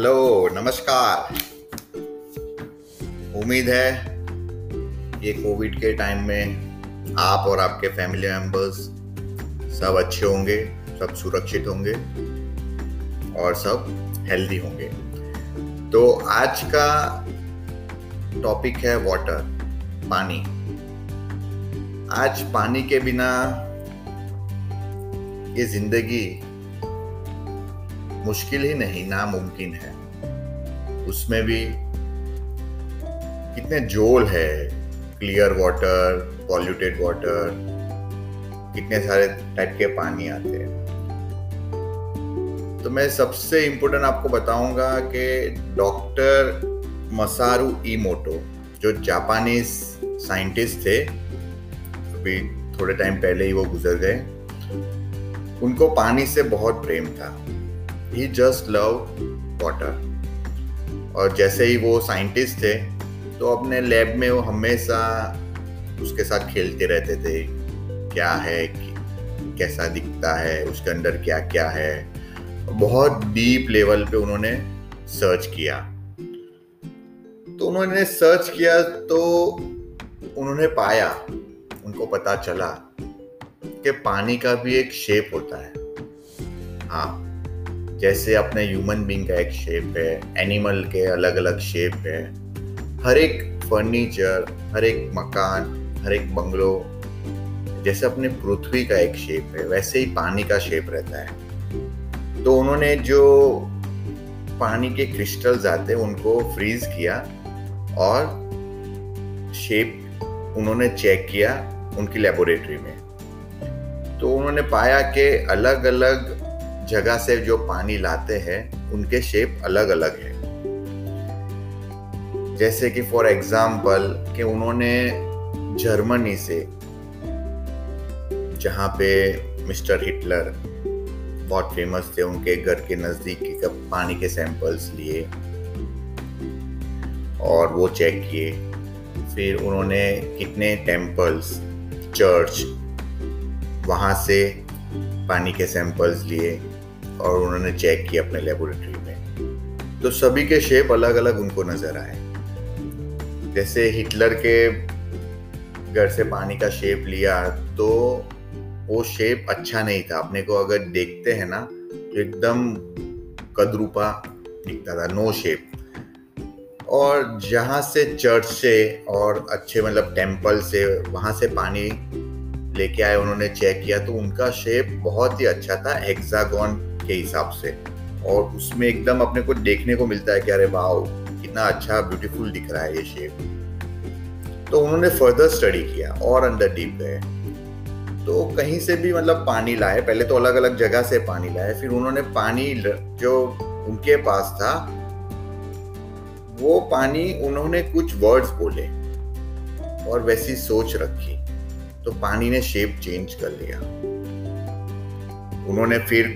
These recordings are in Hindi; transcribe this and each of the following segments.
हेलो, नमस्कार। उम्मीद है ये कोविड के टाइम में आप और आपके फैमिली मेंबर्स सब अच्छे होंगे, सब सुरक्षित होंगे और सब हेल्दी होंगे। तो आज का टॉपिक है वाटर, पानी। आज पानी के बिना ये ज़िंदगी मुश्किल ही नहीं, नामुमकिन है। उसमें भी कितने जोल है क्लियर वाटर पॉल्यूटेड वाटर कितने सारे टाइप के पानी आते हैं। तो मैं सबसे इम्पोर्टेंट आपको बताऊँगा कि डॉक्टर मसारू इमोटो, जो जापानीज साइंटिस्ट थे, अभी थोड़े टाइम पहले ही वो गुजर गए, उनको पानी से बहुत प्रेम था। ही जस्ट लव वाटर और जैसे ही वो साइंटिस्ट थे तो अपने लैब में वो हमेशा उसके साथ खेलते रहते थे। क्या है, कैसा दिखता है, उसके अंदर क्या क्या है। बहुत डीप लेवल पे उन्होंने सर्च किया। तो उन्होंने सर्च किया तो उन्होंने पाया, उनको पता चला कि पानी का भी एक शेप होता है। हाँ जैसे अपने ह्यूमन बींग का एक शेप है एनिमल के अलग अलग शेप है। हर एक फर्नीचर हर एक मकान, हर एक बंगलो जैसे अपने पृथ्वी का एक शेप है, वैसे ही पानी का शेप रहता है। तो उन्होंने जो पानी के क्रिस्टल्स आते हैं उनको फ्रीज किया और शेप उन्होंने चेक किया उनकी लेबोरेटरी में। तो उन्होंने पाया कि अलग अलग जगह से जो पानी लाते हैं, उनके शेप अलग अलग है। जैसे कि फॉर एग्ज़ाम्पल कि उन्होंने जर्मनी से, जहाँ पे मिस्टर हिटलर बहुत फ़ेमस थे, उनके घर के नज़दीक के पानी के सैंपल्स लिए और वो चेक किए। फिर उन्होंने कितने टेम्पल्स चर्च वहाँ से पानी के सैंपल्स लिए। और उन्होंने चेक किया अपने लेबोरेटरी में। तो सभी के शेप अलग अलग उनको नज़र आए। जैसे हिटलर के घर से पानी का शेप लिया तो वो शेप अच्छा नहीं था। अपने को अगर देखते हैं ना तो एकदम कदरूपा दिखता था नो शेप और जहाँ से चर्च से और अच्छे मतलब टेंपल से वहाँ से पानी लेके आए, उन्होंने चेक किया तो उनका शेप बहुत ही अच्छा था हेक्सागोन के हिसाब से। और उसमें एकदम अपने को देखने को मिलता है कि अरे वाह कितना अच्छा ब्यूटीफुल दिख रहा है ये शेप। तो उन्होंने फर्दर स्टडी किया और अंदर डीप गए। तो कहीं से भी मतलब पानी लाए, पहले तो अलग अलग जगह से पानी लाए, फिर उन्होंने पानी जो उनके पास था, वो पानी उन्होंने कुछ वर्ड्स बोले और वैसी सोच रखी। तो पानी ने शेप चेंज कर लिया। उन्होंने फिर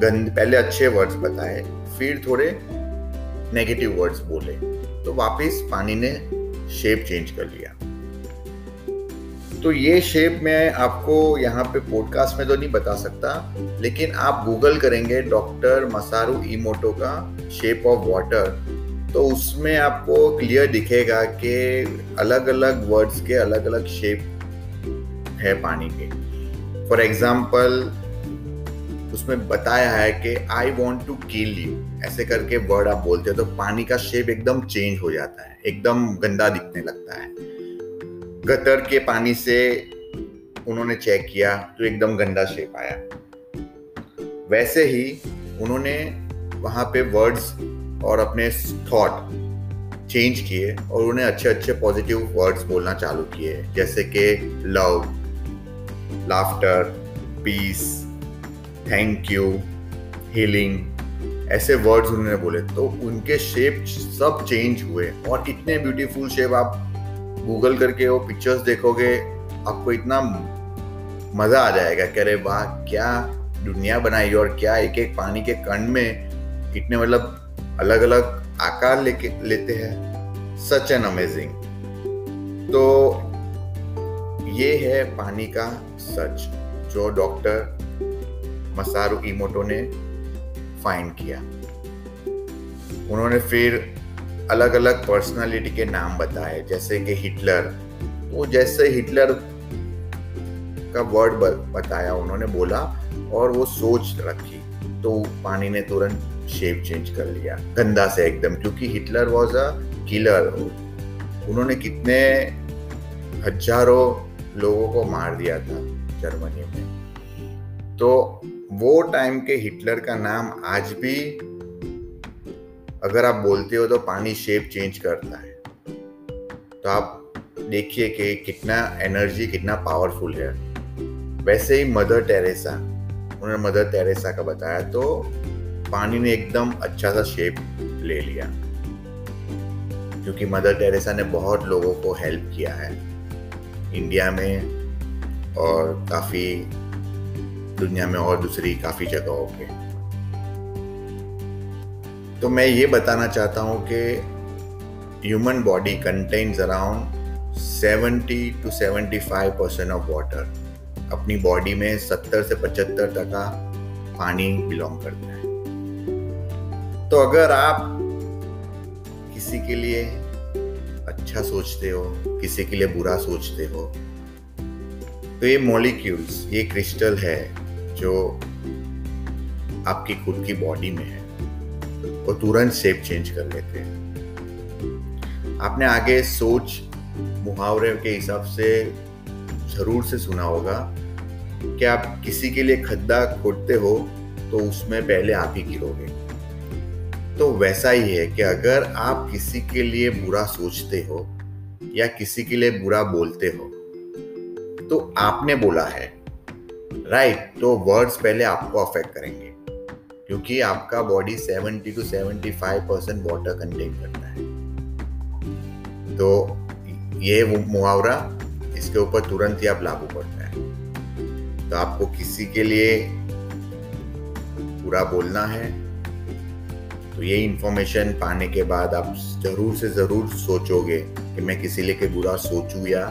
गंद पहले अच्छे वर्ड्स बताए, फिर थोड़े नेगेटिव वर्ड्स बोले। तो वापस पानी ने शेप चेंज कर लिया। तो ये शेप मैं आपको यहाँ पे पॉडकास्ट में तो नहीं बता सकता, लेकिन आप गूगल करेंगे डॉक्टर मसारू इमोटो का शेप ऑफ़ वाटर तो उसमें आपको क्लियर दिखेगा कि अलग अलग वर्ड्स के अलग अलग शेप है पानी के। फॉर एग्ज़ाम्पल उसमें बताया है कि I want to kill you ऐसे करके वर्ड आप बोलते हो तो पानी का शेप एकदम चेंज हो जाता है, एकदम गंदा दिखने लगता है। गतर के पानी से उन्होंने चेक किया तो एकदम गंदा शेप आया। वैसे ही उन्होंने वहाँ पे वर्ड्स और अपने थॉट चेंज किए और उन्हें अच्छे अच्छे पॉजिटिव वर्ड्स बोलना चालू किए, जैसे कि love laughter peace thank you healing ऐसे वर्ड्स उन्होंने बोले तो उनके शेप सब चेंज हुए। और इतने ब्यूटीफुल शेप आप गूगल करके वो पिक्चर्स देखोगे, आपको इतना मज़ा आ जाएगा कि अरे वाह, क्या दुनिया बनाई और क्या एक एक पानी के कण में इतने मतलब अलग अलग आकार लेके, लेते हैं। सच एन अमेजिंग तो ये है पानी का सच जो डॉक्टर मसारू इमोटो ने फाइंड किया। उन्होंने फिर अलग अलग पर्सनालिटी के नाम बताए, जैसे कि हिटलर। वो जैसे हिटलर का वर्ड बताया, उन्होंने बोला और वो सोच रखी। तो पानी ने तुरंत शेप चेंज कर लिया, गंदा से एकदम, क्योंकि हिटलर वॉज़ अ किलर उन्होंने कितने हज़ारों लोगों को मार दिया था जर्मनी में। तो वो टाइम के हिटलर का नाम आज भी, अगर आप बोलते हो तो पानी शेप चेंज करता है। तो आप देखिए कि कितना एनर्जी कितना पावरफुल है। वैसे ही मदर टेरेसा उन्होंने मदर टेरेसा का बताया तो पानी ने एकदम अच्छा सा शेप ले लिया। क्योंकि मदर टेरेसा ने बहुत लोगों को हेल्प किया है। इंडिया में और काफ़ी दुनिया में और दूसरी काफ़ी जगहों पे। तो मैं ये बताना चाहता हूँ कि human body contains around 70 two 75 percent of water अपनी बॉडी में 70 से 75 टका पानी बिलोंग करता है। तो अगर आप किसी के लिए अच्छा सोचते हो, किसी के लिए बुरा सोचते हो तो ये मॉलिक्यूल्स ये क्रिस्टल है जो आपकी खुद की बॉडी में है, वो तुरंत शेप चेंज कर लेते हैं। आपने आगे सोच, मुहावरे के हिसाब से ज़रूर से सुना होगा कि आप किसी के लिए खड्डा खोदते हो तो उसमें पहले आप ही गिरोगे। तो वैसा ही है कि अगर आप किसी के लिए बुरा सोचते हो या किसी के लिए बुरा बोलते हो तो आपने बोला है राइट तो वर्ड्स पहले आपको अफेक्ट करेंगे, क्योंकि आपका body 70 two 75 percent water contain करता है। तो ये मुहावरा इसके ऊपर तुरंत ही आप लागू पड़ता है। तो आपको किसी के लिए बुरा बोलना है तो ये इंफॉर्मेशन पाने के बाद आप ज़रूर से ज़रूर सोचोगे कि मैं किसी लिए के बुरा सोचूं या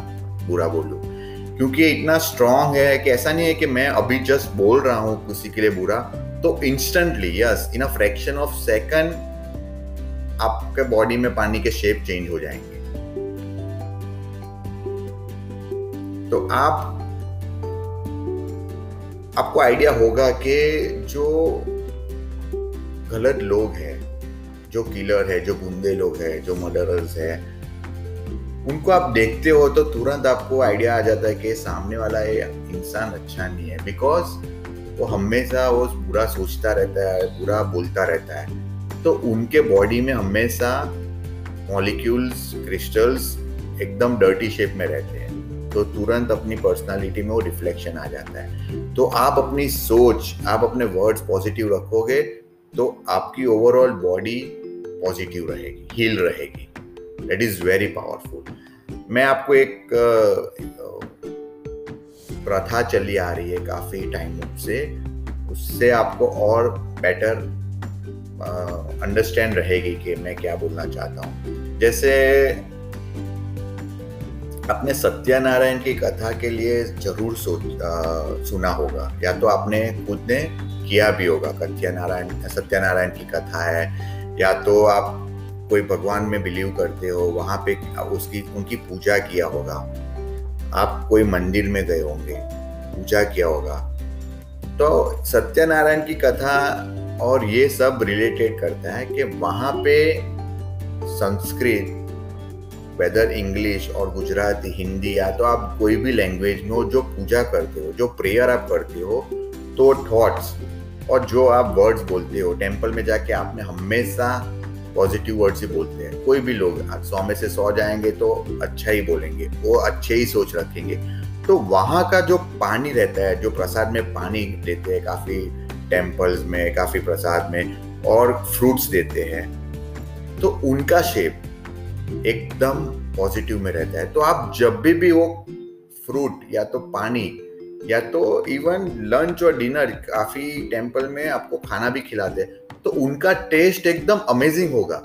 बुरा बोलूँ। क्योंकि ये इतना स्ट्रांग है कि ऐसा नहीं है कि मैं अभी जस्ट बोल रहा हूँ किसी के लिए बुरा तो instantly yes in a fraction of second आपके बॉडी में पानी के शेप चेंज हो जाएँगे। तो आप, आपको आइडिया होगा कि जो गलत लोग हैं, जो किलर है, जो गुंडे लोग हैं, जो मर्डरर्स है उनको आप देखते हो तो तुरंत आपको आइडिया आ जाता है कि सामने वाला ये इंसान अच्छा नहीं है। बिकॉज़ वो हमेशा वो बुरा सोचता रहता है, बुरा बोलता रहता है। तो उनके बॉडी में हमेशा मॉलिक्यूल्स क्रिस्टल्स एकदम डर्टी शेप में रहते हैं। तो तुरंत अपनी पर्सनालिटी में वो रिफ्लेक्शन आ जाता है। तो आप अपनी सोच, आप अपने वर्ड्स पॉजिटिव रखोगे तो आपकी ओवरऑल बॉडी पॉजिटिव रहेगी हील रहेगी। दैट इज़ वेरी पावरफुल मैं आपको एक प्रथा चली आ रही है काफ़ी टाइम से। उससे आपको और बेटर अंडरस्टैंड रहेगी कि मैं क्या बोलना चाहता हूँ। जैसे अपने सत्यानारायण की कथा के लिए ज़रूर सोच सुना होगा। या तो आपने खुद ने किया भी होगा। सत्यानारायण सत्यानारायण की कथा है। या तो आप कोई भगवान में बिलीव करते हो, वहाँ पे उसकी, उनकी पूजा किया होगा। आप कोई मंदिर में गए होंगे, पूजा किया होगा। तो सत्यनारायण की कथा और ये सब रिलेटेड करता है कि वहाँ पे संस्कृत वेदर इंग्लिश और गुजराती, हिंदी, या तो आप कोई भी लैंग्वेज में हो, जो पूजा करते हो, जो प्रेयर आप करते हो तो थॉट्स और जो आप वर्ड्स बोलते हो टेंपल में जाके आपने हमेशा पॉजिटिव वर्ड्स ही बोलते हैं। कोई भी लोग सौ में से सौ जाएँगे तो अच्छा ही बोलेंगे, वो अच्छे ही सोच रखेंगे। तो वहाँ का जो पानी रहता है, जो प्रसाद में पानी देते हैं, काफ़ी टेम्पल्स में, काफ़ी प्रसाद में और फ्रूट्स देते हैं तो उनका शेप एकदम पॉजिटिव में रहता है। तो आप जब भी भी वो फ्रूट या तो पानी या तो इवन लंच और डिनर काफ़ी टेंपल में आपको खाना भी खिलाते हैं। तो उनका टेस्ट एकदम अमेजिंग होगा।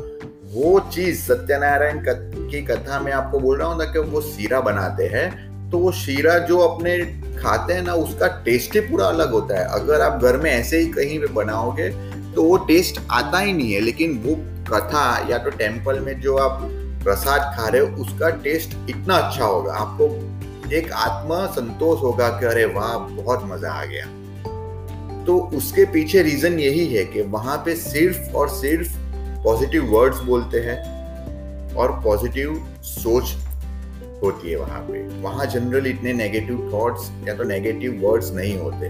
वो चीज़ सत्यनारायण की कथा में आपको बोल रहा हूँ ना कि वो शीरा बनाते हैं तो वो शीरा जो अपने खाते हैं ना, उसका टेस्ट ही पूरा अलग होता है। अगर आप घर में ऐसे ही कहीं पे बनाओगे तो वो टेस्ट आता ही नहीं है, लेकिन वो कथा या तो टेंपल में जो आप प्रसाद खा रहे हो, उसका टेस्ट इतना अच्छा होगा। आपको एक आत्मा संतोष होगा कि अरे वाह, बहुत मज़ा आ गया। तो उसके पीछे रीजन यही है कि वहाँ पे सिर्फ़ और सिर्फ़ पॉजिटिव वर्ड्स बोलते हैं और पॉजिटिव सोच होती है वहाँ पे। वहाँ जनरली इतने नेगेटिव थॉट्स या तो नेगेटिव वर्ड्स नहीं होते।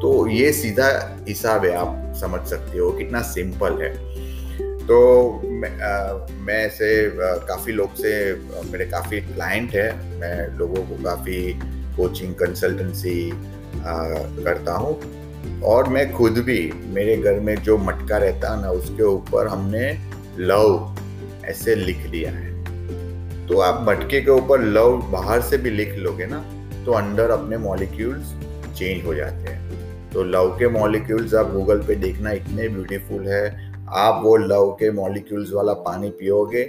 तो ये सीधा हिसाब है आप समझ सकते हो कितना सिंपल है। तो मैं, मैं ऐसे काफ़ी लोग से मेरे काफ़ी क्लाइंट है। मैं लोगों को काफ़ी कोचिंग कंसल्टेंसी करता हूँ। और मैं खुद भी, मेरे घर में जो मटका रहता ना, उसके ऊपर हमने लव ऐसे लिख लिया है। तो आप मटके के ऊपर लव बाहर से भी लिख लोगे ना तो अंदर अपने मॉलिक्यूल्स चेंज हो जाते हैं। तो लव के मॉलिक्यूल्स आप गूगल पे देखना, इतने ब्यूटीफुल है। आप वो लव के मॉलिक्यूल्स वाला पानी पियोगे,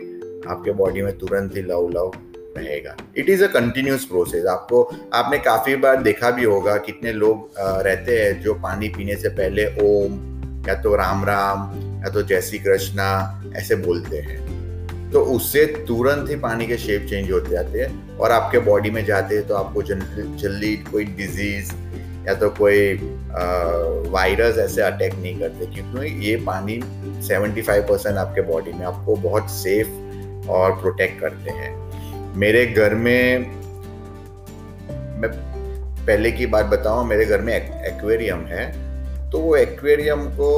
आपके बॉडी में तुरंत ही लव लव। रहेगा। It is a continuous process आपको, आपने काफ़ी बार देखा भी होगा कितने लोग रहते हैं जो पानी पीने से पहले ओम, या तो राम राम, या तो जय श्री कृष्णा, ऐसे बोलते हैं। तो उससे तुरंत ही पानी के शेप चेंज होते जाते हैं और आपके बॉडी में जाते हैं तो आपको जल्दी कोई डिज़ीज़ या तो कोई वायरस ऐसे अटैक नहीं करते। क्योंकि ये पानी 75 परसेंट आपके बॉडी में आपको बहुत सेफ़ और प्रोटेक्ट करते हैं। मेरे घर में, मैं पहले की बात बताऊँ, मेरे घर में एक्वेरियम है तो वो एक्वेरियम को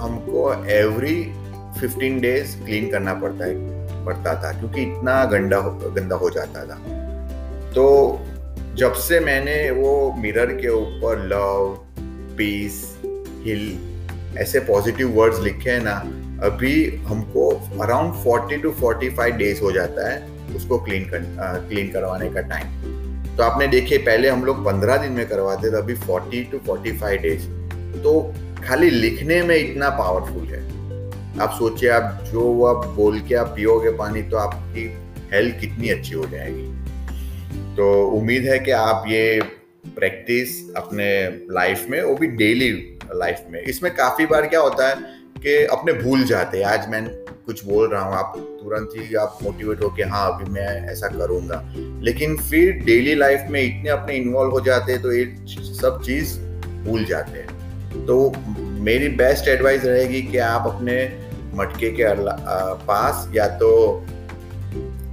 हमको एवरी 15 डेज़ क्लीन करना पड़ता है, पड़ता था, क्योंकि इतना गंदा गंदा हो जाता था। तो जब से मैंने वो मिरर के ऊपर लव पीस हिल ऐसे पॉजिटिव वर्ड्स लिखे हैं ना, अभी हमको अराउंड 40 टू 45 डेज़ हो जाता है उसको क्लीन कर क्लीन करवाने का टाइम तो आपने देखिए, पहले हम लोग पंद्रह दिन में करवाते थे, अभी forty two forty five days तो खाली लिखने में इतना पावरफुल है। आप सोचिए, आप जो आप बोल के आप पियोगे पानी तो आपकी हेल्थ कितनी अच्छी हो जाएगी। तो उम्मीद है कि आप ये प्रैक्टिस अपने लाइफ में, वो भी डेली लाइफ में। इसमें काफ़ी बार क्या होता है कि अपने भूल जाते हैं। आज मैं कुछ बोल रहा हूँ, आप तुरंत ही आप मोटिवेट हो कि हाँ अभी मैं ऐसा करूँगा। लेकिन फिर डेली लाइफ में इतने अपने इन्वॉल्व हो जाते हैं तो ये सब चीज़ भूल जाते हैं। तो मेरी बेस्ट एडवाइस रहेगी कि आप अपने मटके के पास या तो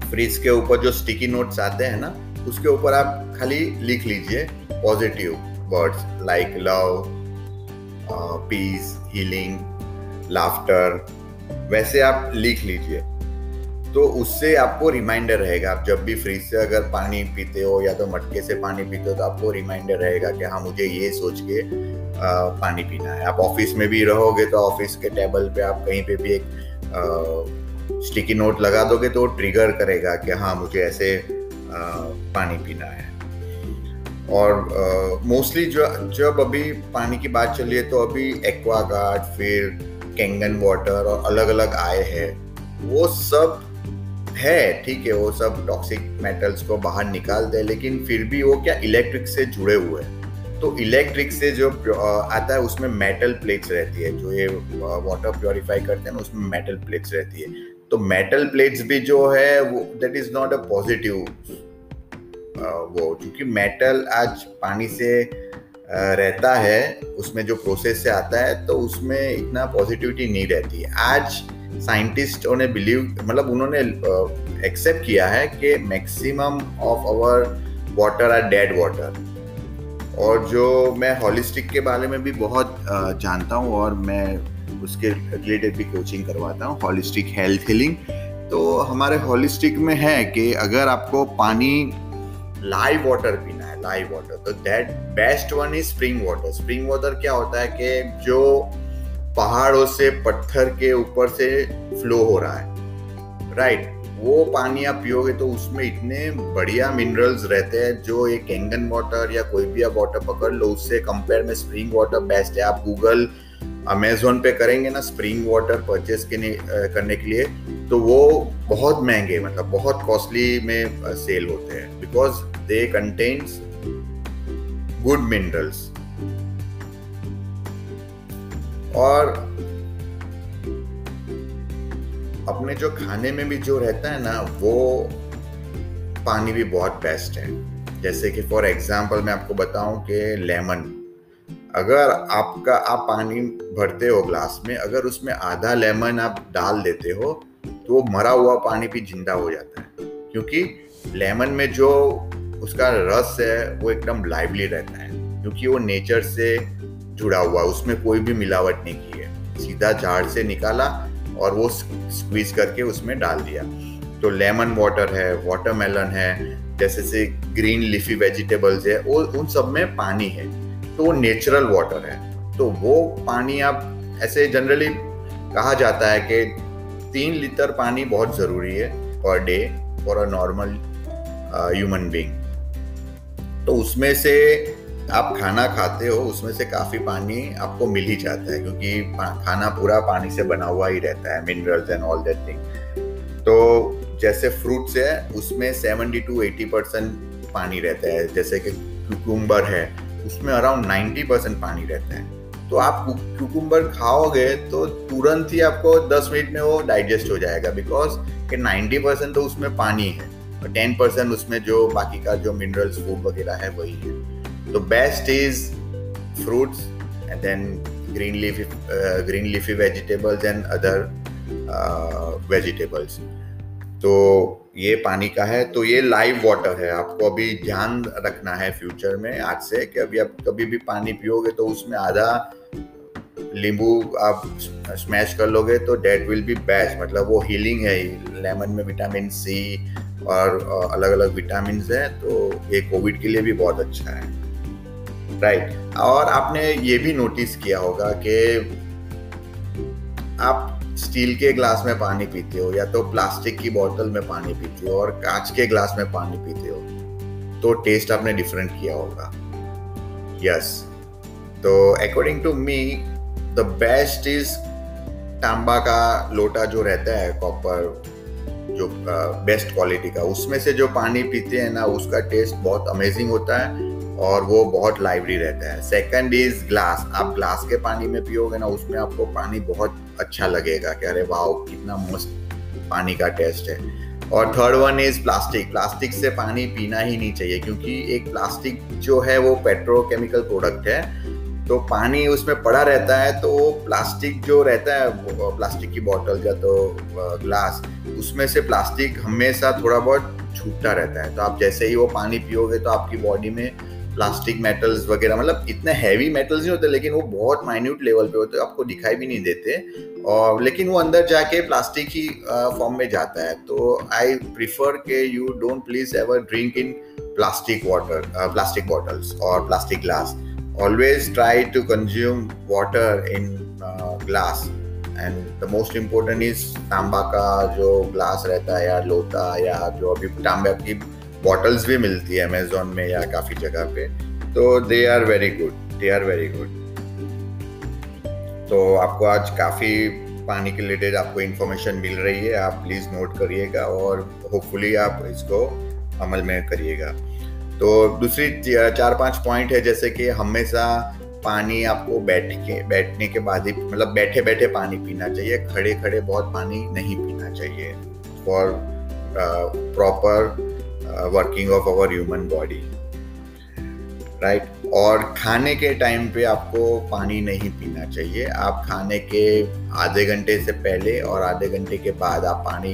फ्रिज के ऊपर जो स्टिकी नोट्स आते हैं ना, उसके ऊपर आप खाली लिख लीजिए positive words like love peace healing laughter वैसे आप लिख लीजिए। तो उससे आपको रिमाइंडर रहेगा। आप जब भी फ्रिज से अगर पानी पीते हो या तो मटके से पानी पीते हो तो आपको रिमाइंडर रहेगा कि हाँ मुझे ये सोच के आ, पानी पीना है। आप ऑफ़िस में भी रहोगे तो ऑफ़िस के टेबल पे आप कहीं पे भी एक स्टिकी नोट लगा दोगे तो ट्रिगर करेगा कि हाँ मुझे ऐसे आ, पानी पीना है। और मोस्टली जो जब अभी पानी की बात चलिए तो अभी एक्वागार्ड फिर कैंगन वाटर और अलग अलग आए हैं, वो सब है, ठीक है, वो सब टॉक्सिक मेटल्स को बाहर निकाल दे, लेकिन फिर भी वो क्या इलेक्ट्रिक से जुड़े हुए हैं। तो इलेक्ट्रिक से जो आता है, उसमें मेटल प्लेट्स रहती है, जो ये वाटर प्योरीफाई करते हैं ना, उसमें मेटल प्लेट्स रहती है। तो मेटल प्लेट्स भी जो है, वो that is not a positive वो, क्योंकि मेटल आज पानी से रहता है, उसमें जो प्रोसेस से आता है तो उसमें इतना पॉजिटिविटी नहीं रहती है। आज साइंटिस्टों ने बिलीव मतलब उन्होंने एक्सेप्ट किया है कि maximum of our water are dead water और जो मैं हॉलिस्टिक के बारे में भी बहुत जानता हूँ और मैं उसके रिलेटेड भी कोचिंग करवाता हूँ हॉलिस्टिक हेल्थ हीलिंग तो हमारे हॉलिस्टिक में है कि अगर आपको पानी लाइव वाटर पीना लाइव वाटर तो that best one is spring water spring water क्या होता है कि जो पहाड़ों से, पत्थर के ऊपर से फ्लो हो रहा है। Right right? वो पानी आप पियोगे तो उसमें इतने बढ़िया मिनरल्स रहते हैं जो एक कैंगन वाटर या कोई भी आप वाटर पकड़ लो, उससे कंपेयर में स्प्रिंग वाटर बेस्ट है। आप गूगल अमेजोन पे करेंगे ना स्प्रिंग वाटर परचेज करने के लिए तो वो बहुत महँगे मतलब बहुत कॉस्टली में सेल होते हैं। Because they contains good minerals और अपने जो खाने में भी जो रहता है ना, वो पानी भी बहुत बेस्ट है। जैसे कि फॉर एग्जांपल मैं आपको बताऊँ कि लेमन अगर आपका, आप पानी भरते हो ग्लास में, अगर उसमें आधा लेमन आप डाल देते हो तो वो मरा हुआ पानी भी ज़िंदा हो जाता है। क्योंकि लेमन में जो उसका रस है, वो एकदम लाइवली रहता है, क्योंकि वो नेचर से जुड़ा हुआ है, उसमें कोई भी मिलावट नहीं की है। सीधा झाड़ से निकाला और वो स्क्वीज करके उसमें डाल दिया। तो लेमन वाटर है वाटरमेलन है, जैसे से ग्रीन लिफी वेजिटेबल्स है, वो, उन सब में पानी है तो वो नेचुरल वाटर है। तो वो पानी आप, ऐसे जनरली कहा जाता है कि तीन लीटर पानी बहुत ज़रूरी है per day for a normal human being तो उसमें से आप खाना खाते हो, उसमें से काफ़ी पानी आपको मिल ही जाता है, क्योंकि खाना पूरा पानी से बना हुआ ही रहता है minerals and all that thing तो जैसे फ्रूट्स है, उसमें सेवेंटी टू एटी परसेंट पानी रहता है, जैसे कि क्यूकुम्बर है, उसमें अराउंड नाइन्टी परसेंट पानी रहता है। तो आप क्यूकुम्बर खाओगे तो तुरंत ही आपको 10 मिनट में वो डाइजेस्ट हो जाएगा बिकॉज़ 90 परसेंट तो उसमें पानी है। 10 परसेंट उसमें जो बाकी का जो मिनरल्स फ़ूड वगैरह है, वही है। तो best is fruits and then green leafy green leafy vegetables and other vegetables तो ये पानी का है। तो ये लाइव वाटर है। आपको अभी ध्यान रखना है फ्यूचर में आज से कि अभी आप कभी भी पानी पियोगे तो उसमें आधा नींबू आप स्मैश कर लोगे तो डेट विल बी बेस्ट मतलब वो हीलिंग है लेमन में विटामिन सी और अलग अलग विटामिन है तो ये कोविड के लिए भी बहुत अच्छा है। राइट और आपने ये भी नोटिस किया होगा कि आप स्टील के ग्लास में पानी पीते हो या तो प्लास्टिक की बोतल में पानी पीते हो और कांच के ग्लास में पानी पीते हो तो टेस्ट आपने डिफरेंट किया होगा। यस तो according to me the best is तांबा का लोटा जो रहता है कॉपर जो बेस्ट क्वालिटी का। उसमें से जो पानी पीते हैं ना, उसका टेस्ट बहुत अमेजिंग होता है और वो बहुत लाइवली रहता है। सेकंड इज़ ग्लास आप ग्लास के पानी में पियोगे ना, उसमें आपको पानी बहुत अच्छा लगेगा कि अरे वाह, कितना मस्त पानी का टेस्ट है। और third one is plastic plastic से पानी पीना ही नहीं चाहिए क्योंकि एक प्लास्टिक जो है, वो पेट्रोकेमिकल प्रोडक्ट है। तो पानी उसमें पड़ा रहता है तो प्लास्टिक जो रहता है प्लास्टिक की बॉटल या तो ग्लास उसमें से प्लास्टिक हमेशा थोड़ा बहुत छूटता रहता है। तो आप जैसे ही वो पानी पियोगे तो आपकी बॉडी में प्लास्टिक मेटल्स वगैरह मतलब इतने हैवी मेटल्स नहीं होते, लेकिन वो बहुत माइन्यूट लेवल पे होते आपको दिखाई भी नहीं देते। और लेकिन वो अंदर जाके प्लास्टिक ही फॉर्म में जाता है। तो आई प्रिफर के you don't please ever drink in plastic water plastic bottles और plastic glass always try to consume water in glass and the most important is तांबा का जो ग्लास रहता है या लोटा या जो अभी तांबा की बॉटल्स भी मिलती है अमेजोन में या काफ़ी जगह पे तो they are very good they are very good तो आपको आज काफ़ी पानी के रिलेटेड आपको इन्फॉर्मेशन मिल रही है, आप प्लीज़ नोट करिएगा और होपफुली आप इसको अमल में करिएगा। तो दूसरी चार पाँच पॉइंट है, जैसे कि हमेशा पानी आपको बैठ के बैठने के बाद ही मतलब बैठे बैठे पानी पीना चाहिए खड़े खड़े बहुत पानी नहीं पीना चाहिए for proper working of our human body right और खाने के टाइम पे आपको पानी नहीं पीना चाहिए। आप खाने के आधे घंटे से पहले और आधे घंटे के बाद आप पानी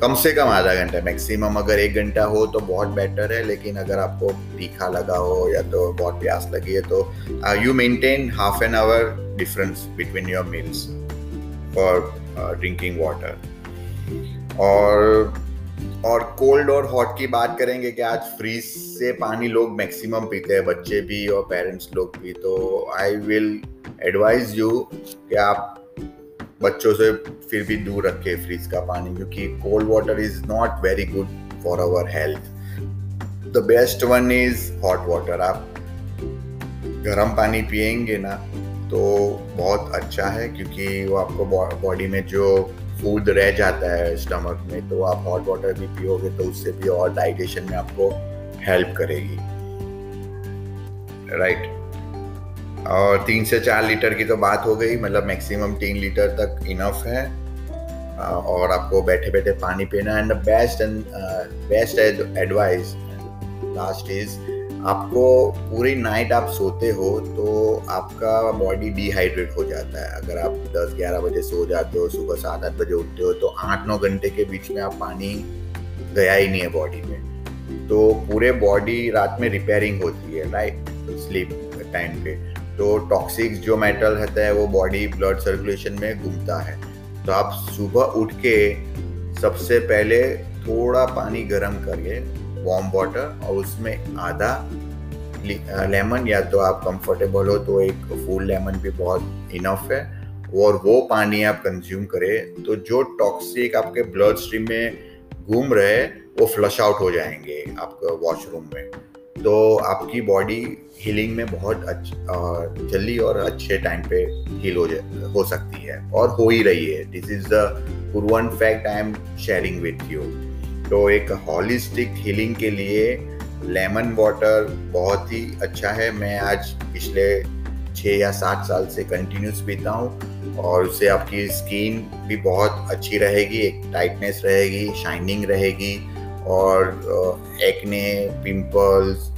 कम से कम आधा घंटा मैक्सिमम अगर एक घंटा हो तो बहुत बेटर है, लेकिन अगर आपको तीखा लगा हो या तो बहुत प्यास लगी है तो you maintain half an hour difference between your meals for drinking water और और कोल्ड और हॉट की बात करेंगे कि आज फ्रीज से पानी लोग मैक्सिमम पीते हैं, बच्चे भी और पेरेंट्स लोग भी तो आई विल एडवाइज यू कि आप बच्चों से फिर भी दूर रखें फ्रिज का पानी, क्योंकि cold water is not very good for our health the best one is hot water आप गर्म पानी पियेंगे ना तो बहुत अच्छा है, क्योंकि वो आपको बॉडी में जो फ़ूड रह जाता है स्टमक में तो आप हॉट वाटर भी पियोगे तो उससे भी और डाइजेशन में आपको हेल्प करेगी. Right right. और तीन से चार लीटर की तो बात हो गई मतलब मैक्सिमम तीन लीटर तक इनफ है। और आपको बैठे बैठे पानी पीना and best and best advice last is आपको पूरी नाइट आप सोते हो तो आपका बॉडी डिहाइड्रेट हो जाता है। अगर आप 10-11 बजे सो जाते हो, सुबह सात आठ बजे उठते हो तो आठ नौ घंटे के बीच में आप पानी गया ही नहीं है बॉडी में। तो पूरे बॉडी रात में रिपेयरिंग होती है राइट स्लीप टाइम पे। तो टॉक्सिक जो मेटल रहता है, वो बॉडी ब्लड सर्कुलेशन में घूमता है। तो आप सुबह उठ के सबसे पहले थोड़ा पानी गर्म करिए वार्म वाटर और उसमें आधा लेमन या तो आप कंफर्टेबल हो तो एक फुल लेमन भी बहुत इनफ है। और वो पानी आप कंज्यूम करें तो जो टॉक्सिक आपके ब्लड स्ट्रीम में घूम रहे वो फ्लश आउट हो जाएँगे आपका वॉशरूम में। तो आपकी बॉडी हीलिंग में बहुत जल्दी और अच्छे टाइम पे हील हो जा हो सकती है और हो ही रही है। This is the one fact I am sharing with you तो एक हॉलिस्टिक हीलिंग के लिए लेमन वाटर बहुत ही अच्छा है। मैं आज पिछले छः या सात साल से कंटिन्यूस पीता हूँ और उससे आपकी स्किन भी बहुत अच्छी रहेगी, एक टाइटनेस रहेगी शाइनिंग रहेगी और एक्ने पिंपल्स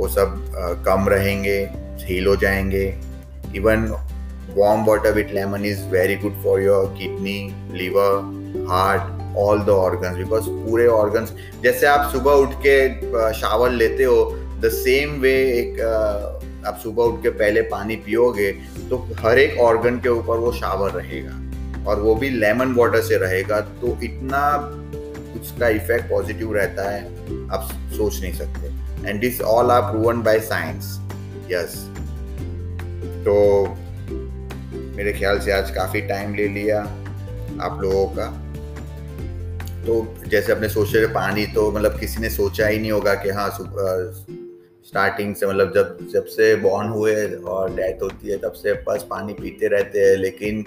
वो सब कम रहेंगे हील हो जाएँगे। Even warm water with lemon is very good for your kidney liver heart all the organs because पूरे ऑर्गन्स जैसे आप सुबह उठ के शावर लेते हो द सेम वे एक आप सुबह उठ के पहले पानी पियोगे तो हर एक ऑर्गन के ऊपर वो शावर रहेगा। और वो भी लेमन वाटर से रहेगा तो इतना उसका इफ़ेक्ट पॉजिटिव रहता है, आप सोच नहीं सकते। And this all are proven by science yes तो मेरे ख्याल से आज काफ़ी टाइम ले लिया आप लोगों का। तो जैसे अपने सोचे पानी तो मतलब किसी ने सोचा ही नहीं होगा कि हाँ स्टार्टिंग से मतलब जब जब से बॉर्न हुए और डेथ होती है, तब से बस पानी पीते रहते हैं, लेकिन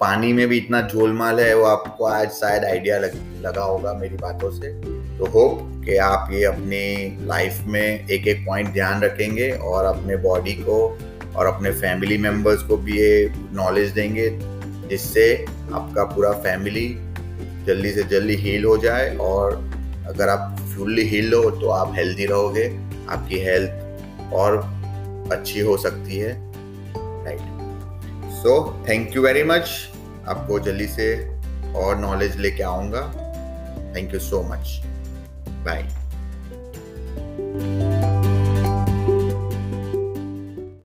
पानी में भी इतना झोलमाल है वो आपको आज शायद आइडिया लग, लगा होगा मेरी बातों से। तो होप कि आप ये अपनी लाइफ में एक एक पॉइंट ध्यान रखेंगे और अपने बॉडी को और अपने फैमिली मेंबर्स को भी ये नॉलेज देंगे जिससे आपका पूरा फैमिली जल्दी से जल्दी हील हो जाए और अगर आप फुल्ली हील हो तो आप हेल्दी रहोगे आपकी हेल्थ और अच्छी हो सकती है। So thank you very much आपको जल्दी से और नॉलेज लेके आऊँगा. Thank you so much bye